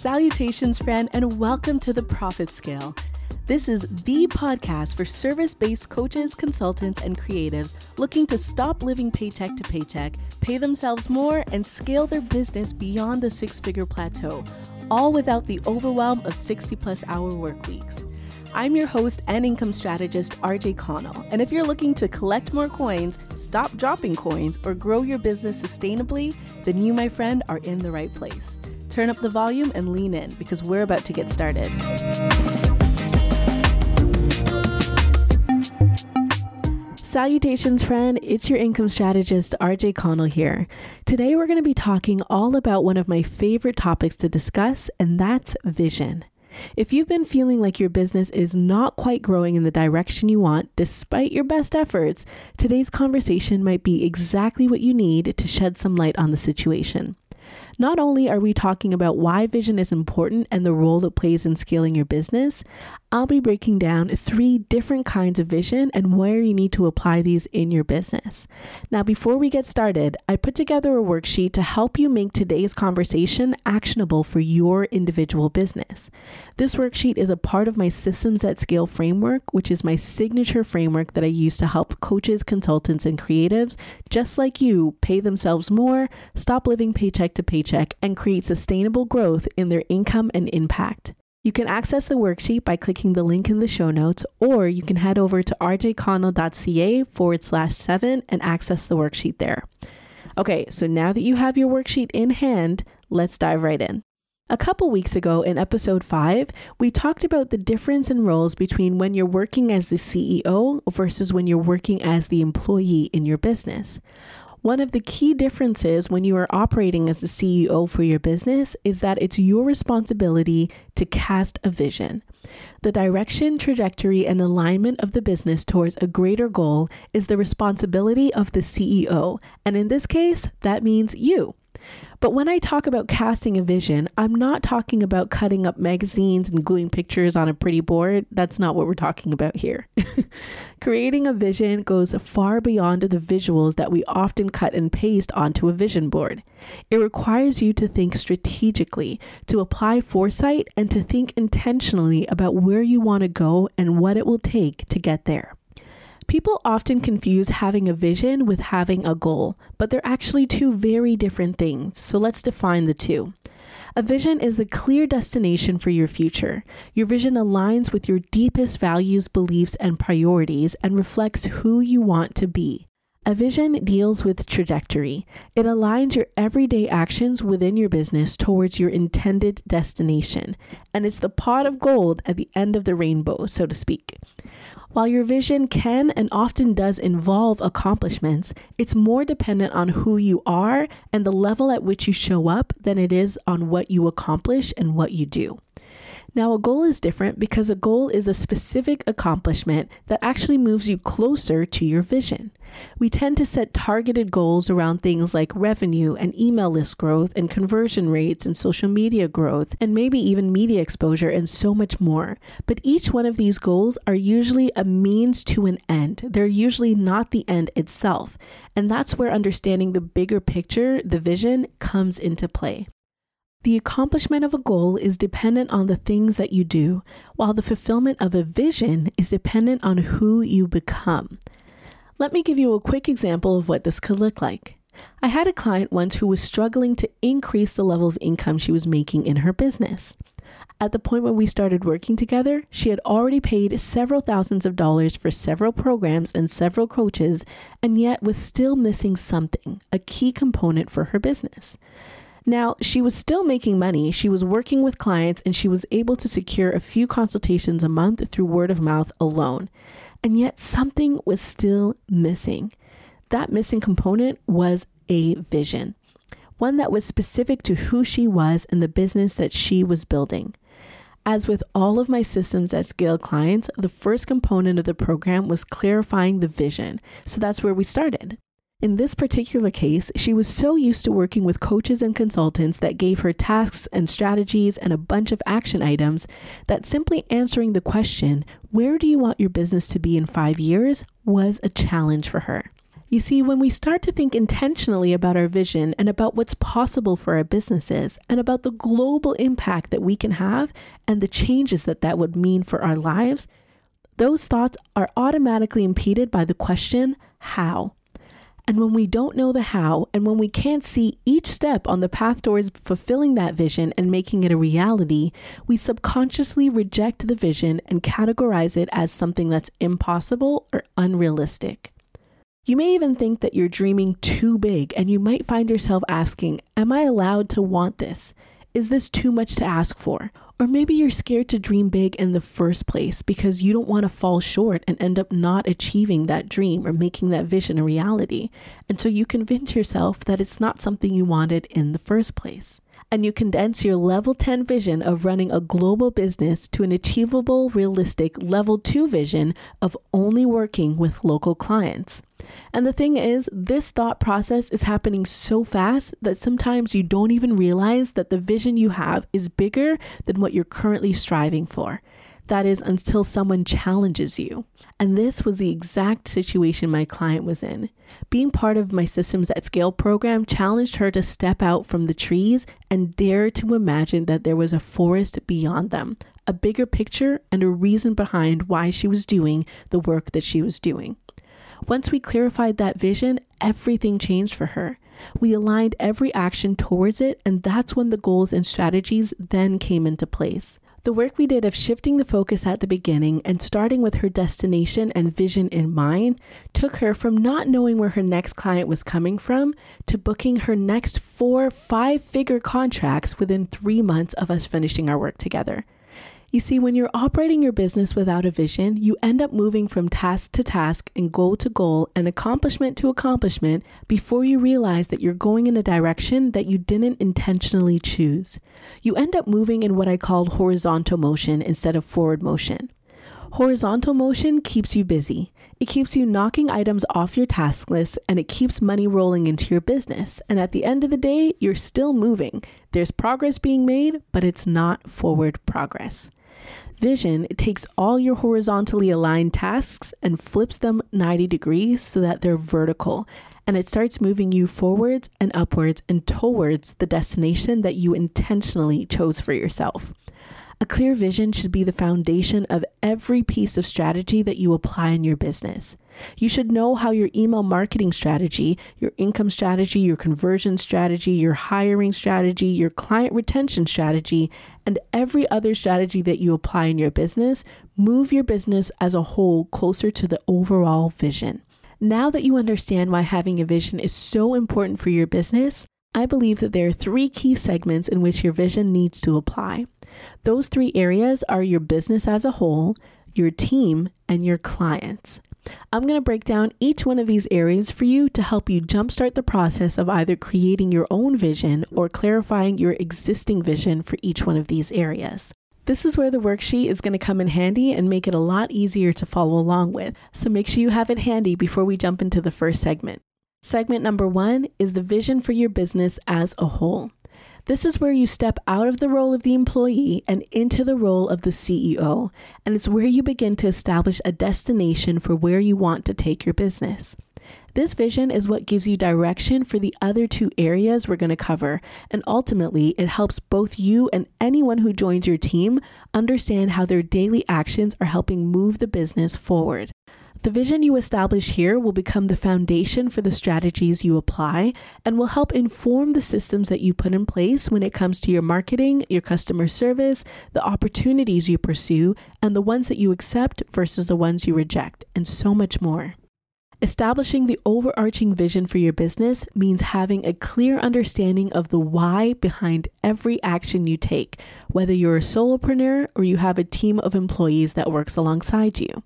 Salutations, friend, and welcome to the Profit Scale. This is the podcast for service based coaches, consultants, and creatives looking to stop living paycheck to paycheck, pay themselves more, and scale their business beyond the six figure plateau, all without the overwhelm of 60 plus hour work weeks. I'm your host and income strategist, RJ Connell. And if you're looking to collect more coins, stop dropping coins, or grow your business sustainably, then you, my friend, are in the right place. Turn up the volume and lean in because we're about to get started. Salutations, friend. It's your income strategist, RJ Connell here. Today, we're going to be talking all about one of my favorite topics to discuss, and that's vision. If you've been feeling like your business is not quite growing in the direction you want, despite your best efforts, today's conversation might be exactly what you need to shed some light on the situation. Not only are we talking about why vision is important and the role it plays in scaling your business, I'll be breaking down three different kinds of vision and where you need to apply these in your business. Now, before we get started, I put together a worksheet to help you make today's conversation actionable for your individual business. This worksheet is a part of my Systems That Scale framework, which is my signature framework that I use to help coaches, consultants, and creatives just like you pay themselves more, stop living paycheck to paycheck paycheck and create sustainable growth in their income and impact. You can access the worksheet by clicking the link in the show notes, or you can head over to rjconnell.ca forward slash seven and access the worksheet there. Okay, so now that you have your worksheet in hand, let's dive right in. A couple weeks ago in episode 5, we talked about the difference in roles between when you're working as the CEO versus when you're working as the employee in your business. One of the key differences when you are operating as the CEO for your business is that it's your responsibility to cast a vision. The direction, trajectory, and alignment of the business towards a greater goal is the responsibility of the CEO. And in this case, that means you. But when I talk about casting a vision, I'm not talking about cutting up magazines and gluing pictures on a pretty board. That's not what we're talking about here. Creating a vision goes far beyond the visuals that we often cut and paste onto a vision board. It requires you to think strategically, to apply foresight, and to think intentionally about where you want to go and what it will take to get there. People often confuse having a vision with having a goal, but they're actually two very different things. So let's define the two. A vision is a clear destination for your future. Your vision aligns with your deepest values, beliefs, and priorities and reflects who you want to be. A vision deals with trajectory. It aligns your everyday actions within your business towards your intended destination, and it's the pot of gold at the end of the rainbow, so to speak. While your vision can and often does involve accomplishments, it's more dependent on who you are and the level at which you show up than it is on what you accomplish and what you do. Now, a goal is different because a goal is a specific accomplishment that actually moves you closer to your vision. We tend to set targeted goals around things like revenue and email list growth and conversion rates and social media growth and maybe even media exposure and so much more. But each one of these goals are usually a means to an end. They're usually not the end itself. And that's where understanding the bigger picture, the vision, comes into play. The accomplishment of a goal is dependent on the things that you do, while the fulfillment of a vision is dependent on who you become. Let me give you a quick example of what this could look like. I had a client once who was struggling to increase the level of income she was making in her business. At the point when we started working together, she had already paid several thousands of dollars for several programs and several coaches, and yet was still missing something, a key component for her business. Now, she was still making money, she was working with clients, and she was able to secure a few consultations a month through word of mouth alone. And yet, something was still missing. That missing component was a vision, one that was specific to who she was and the business that she was building. As with all of my systems that scale clients, the first component of the program was clarifying the vision. So that's where we started. In this particular case, she was so used to working with coaches and consultants that gave her tasks and strategies and a bunch of action items that simply answering the question, Where do you want your business to be in five years? was a challenge for her. You see, when we start to think intentionally about our vision and about what's possible for our businesses and about the global impact that we can have and the changes that that would mean for our lives, those thoughts are automatically impeded by the question, how? And when we don't know the how, and when we can't see each step on the path towards fulfilling that vision and making it a reality, we subconsciously reject the vision and categorize it as something that's impossible or unrealistic. You may even think that you're dreaming too big, and you might find yourself asking, Am I allowed to want this? Is this too much to ask for? Or maybe you're scared to dream big in the first place because you don't want to fall short and end up not achieving that dream or making that vision a reality. And so you convince yourself that it's not something you wanted in the first place. And you condense your level 10 vision of running a global business to an achievable, realistic level 2 vision of only working with local clients. And the thing is, this thought process is happening so fast that sometimes you don't even realize that the vision you have is bigger than what you're currently striving for. That is until someone challenges you. And this was the exact situation my client was in. Being part of my Systems That Scale program challenged her to step out from the trees and dare to imagine that there was a forest beyond them, a bigger picture, and a reason behind why she was doing the work that she was doing. Once we clarified that vision, everything changed for her. We aligned every action towards it, and that's when the goals and strategies then came into place. The work we did of shifting the focus at the beginning and starting with her destination and vision in mind took her from not knowing where her next client was coming from to booking her next four five figure contracts within three months of us finishing our work together. You see, when you're operating your business without a vision, you end up moving from task to task and goal to goal and accomplishment to accomplishment before you realize that you're going in a direction that you didn't intentionally choose. You end up moving in what I call horizontal motion instead of forward motion. Horizontal motion keeps you busy. It keeps you knocking items off your task list and it keeps money rolling into your business. And at the end of the day, you're still moving. There's progress being made, but it's not forward progress. Vision takes all your horizontally aligned tasks and flips them 90 degrees so that they're vertical. And it starts moving you forwards and upwards and towards the destination that you intentionally chose for yourself. A clear vision should be the foundation of every piece of strategy that you apply in your business. You should know how your email marketing strategy, your income strategy, your conversion strategy, your hiring strategy, your client retention strategy, and every other strategy that you apply in your business move your business as a whole closer to the overall vision. Now that you understand why having a vision is so important for your business, I believe that there are three key segments in which your vision needs to apply. Those three areas are your business as a whole, your team, and your clients. I'm going to break down each one of these areas for you to help you jumpstart the process of either creating your own vision or clarifying your existing vision for each one of these areas. This is where the worksheet is going to come in handy and make it a lot easier to follow along with. So make sure you have it handy before we jump into the first segment. Segment number one is the vision for your business as a whole. This is where you step out of the role of the employee and into the role of the CEO, and it's where you begin to establish a destination for where you want to take your business. This vision is what gives you direction for the other two areas we're going to cover, and ultimately, it helps both you and anyone who joins your team understand how their daily actions are helping move the business forward. The vision you establish here will become the foundation for the strategies you apply and will help inform the systems that you put in place when it comes to your marketing, your customer service, the opportunities you pursue, and the ones that you accept versus the ones you reject, and so much more. Establishing the overarching vision for your business means having a clear understanding of the why behind every action you take, whether you're a solopreneur or you have a team of employees that works alongside you.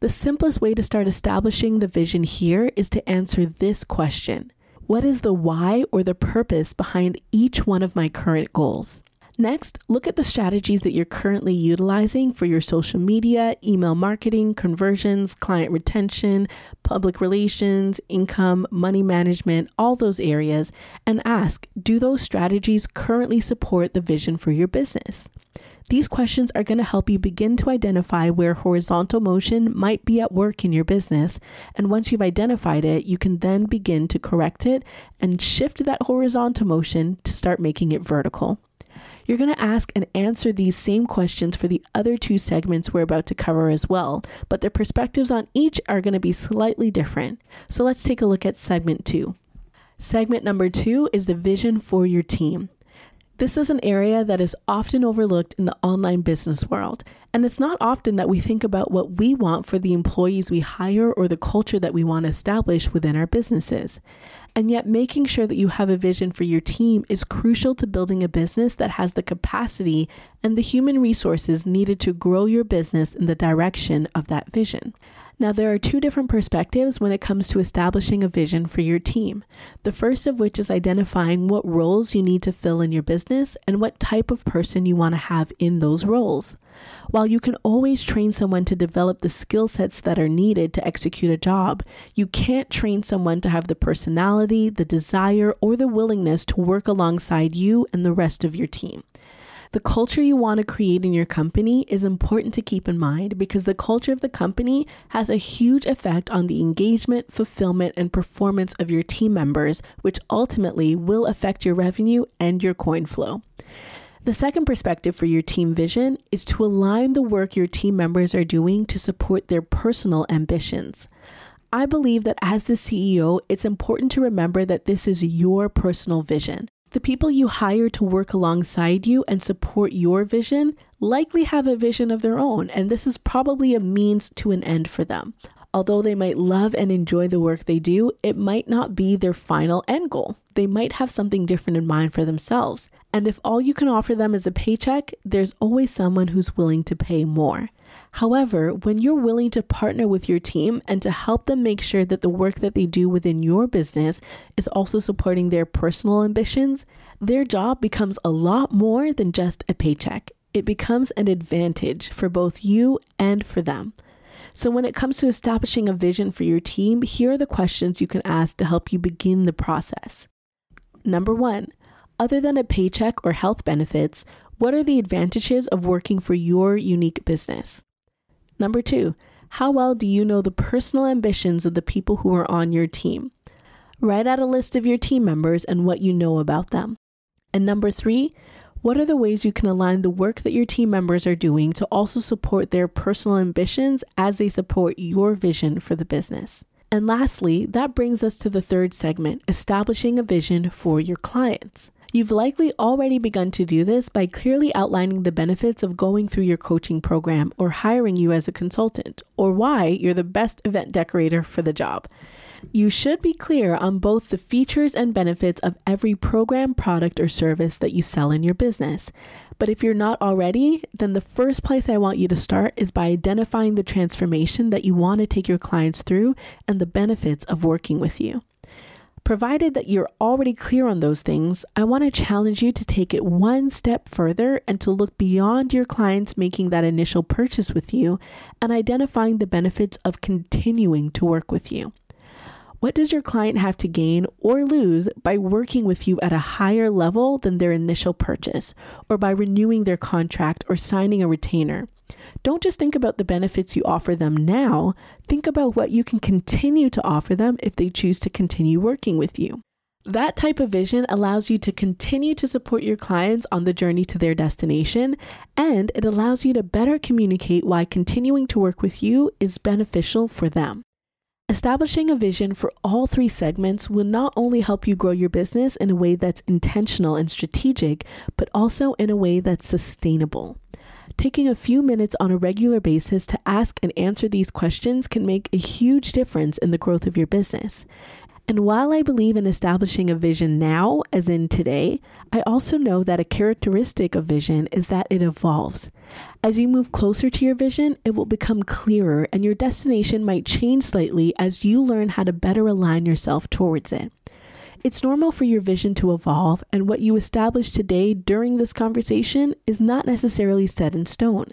The simplest way to start establishing the vision here is to answer this question What is the why or the purpose behind each one of my current goals? Next, look at the strategies that you're currently utilizing for your social media, email marketing, conversions, client retention, public relations, income, money management, all those areas, and ask Do those strategies currently support the vision for your business? These questions are going to help you begin to identify where horizontal motion might be at work in your business. And once you've identified it, you can then begin to correct it and shift that horizontal motion to start making it vertical. You're going to ask and answer these same questions for the other two segments we're about to cover as well, but the perspectives on each are going to be slightly different. So let's take a look at segment two. Segment number two is the vision for your team. This is an area that is often overlooked in the online business world, and it's not often that we think about what we want for the employees we hire or the culture that we want to establish within our businesses. And yet, making sure that you have a vision for your team is crucial to building a business that has the capacity and the human resources needed to grow your business in the direction of that vision. Now, there are two different perspectives when it comes to establishing a vision for your team. The first of which is identifying what roles you need to fill in your business and what type of person you want to have in those roles. While you can always train someone to develop the skill sets that are needed to execute a job, you can't train someone to have the personality, the desire, or the willingness to work alongside you and the rest of your team. The culture you want to create in your company is important to keep in mind because the culture of the company has a huge effect on the engagement, fulfillment, and performance of your team members, which ultimately will affect your revenue and your coin flow. The second perspective for your team vision is to align the work your team members are doing to support their personal ambitions. I believe that as the CEO, it's important to remember that this is your personal vision. The people you hire to work alongside you and support your vision likely have a vision of their own, and this is probably a means to an end for them. Although they might love and enjoy the work they do, it might not be their final end goal. They might have something different in mind for themselves. And if all you can offer them is a paycheck, there's always someone who's willing to pay more. However, when you're willing to partner with your team and to help them make sure that the work that they do within your business is also supporting their personal ambitions, their job becomes a lot more than just a paycheck. It becomes an advantage for both you and for them. So, when it comes to establishing a vision for your team, here are the questions you can ask to help you begin the process. Number one, other than a paycheck or health benefits, what are the advantages of working for your unique business? Number two, how well do you know the personal ambitions of the people who are on your team? Write out a list of your team members and what you know about them. And number three, what are the ways you can align the work that your team members are doing to also support their personal ambitions as they support your vision for the business? And lastly, that brings us to the third segment establishing a vision for your clients. You've likely already begun to do this by clearly outlining the benefits of going through your coaching program or hiring you as a consultant, or why you're the best event decorator for the job. You should be clear on both the features and benefits of every program, product, or service that you sell in your business. But if you're not already, then the first place I want you to start is by identifying the transformation that you want to take your clients through and the benefits of working with you. Provided that you're already clear on those things, I want to challenge you to take it one step further and to look beyond your clients making that initial purchase with you and identifying the benefits of continuing to work with you. What does your client have to gain or lose by working with you at a higher level than their initial purchase, or by renewing their contract or signing a retainer? Don't just think about the benefits you offer them now, think about what you can continue to offer them if they choose to continue working with you. That type of vision allows you to continue to support your clients on the journey to their destination, and it allows you to better communicate why continuing to work with you is beneficial for them. Establishing a vision for all three segments will not only help you grow your business in a way that's intentional and strategic, but also in a way that's sustainable. Taking a few minutes on a regular basis to ask and answer these questions can make a huge difference in the growth of your business. And while I believe in establishing a vision now, as in today, I also know that a characteristic of vision is that it evolves. As you move closer to your vision, it will become clearer and your destination might change slightly as you learn how to better align yourself towards it. It's normal for your vision to evolve, and what you establish today during this conversation is not necessarily set in stone.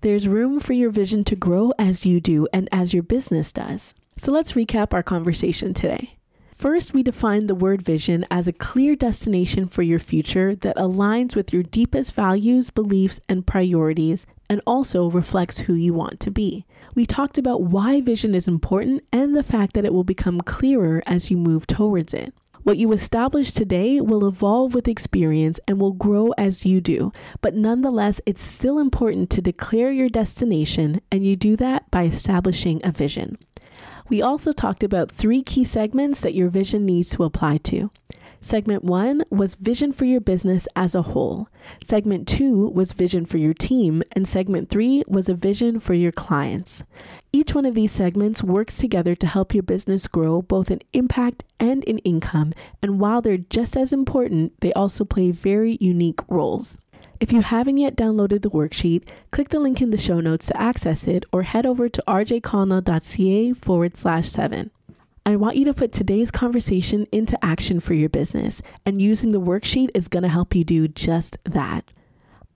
There's room for your vision to grow as you do and as your business does. So let's recap our conversation today. First, we define the word vision as a clear destination for your future that aligns with your deepest values, beliefs, and priorities, and also reflects who you want to be. We talked about why vision is important and the fact that it will become clearer as you move towards it. What you establish today will evolve with experience and will grow as you do, but nonetheless, it's still important to declare your destination, and you do that by establishing a vision. We also talked about three key segments that your vision needs to apply to. Segment one was vision for your business as a whole. Segment two was vision for your team. And segment three was a vision for your clients. Each one of these segments works together to help your business grow both in impact and in income. And while they're just as important, they also play very unique roles. If you haven't yet downloaded the worksheet, click the link in the show notes to access it or head over to rjconnell.ca forward slash seven. I want you to put today's conversation into action for your business, and using the worksheet is going to help you do just that.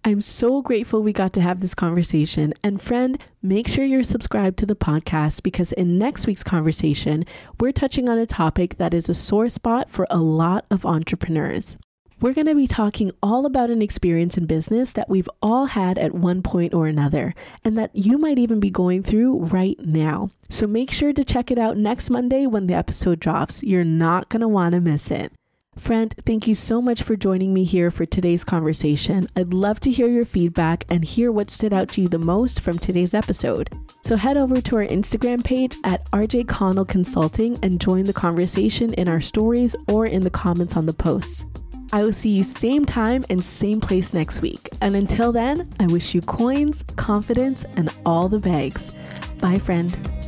I'm so grateful we got to have this conversation. And friend, make sure you're subscribed to the podcast because in next week's conversation, we're touching on a topic that is a sore spot for a lot of entrepreneurs. We're going to be talking all about an experience in business that we've all had at one point or another, and that you might even be going through right now. So make sure to check it out next Monday when the episode drops. You're not going to want to miss it. Friend, thank you so much for joining me here for today's conversation. I'd love to hear your feedback and hear what stood out to you the most from today's episode. So head over to our Instagram page at RJ Connell Consulting and join the conversation in our stories or in the comments on the posts. I will see you same time and same place next week. And until then, I wish you coins, confidence, and all the bags. Bye, friend.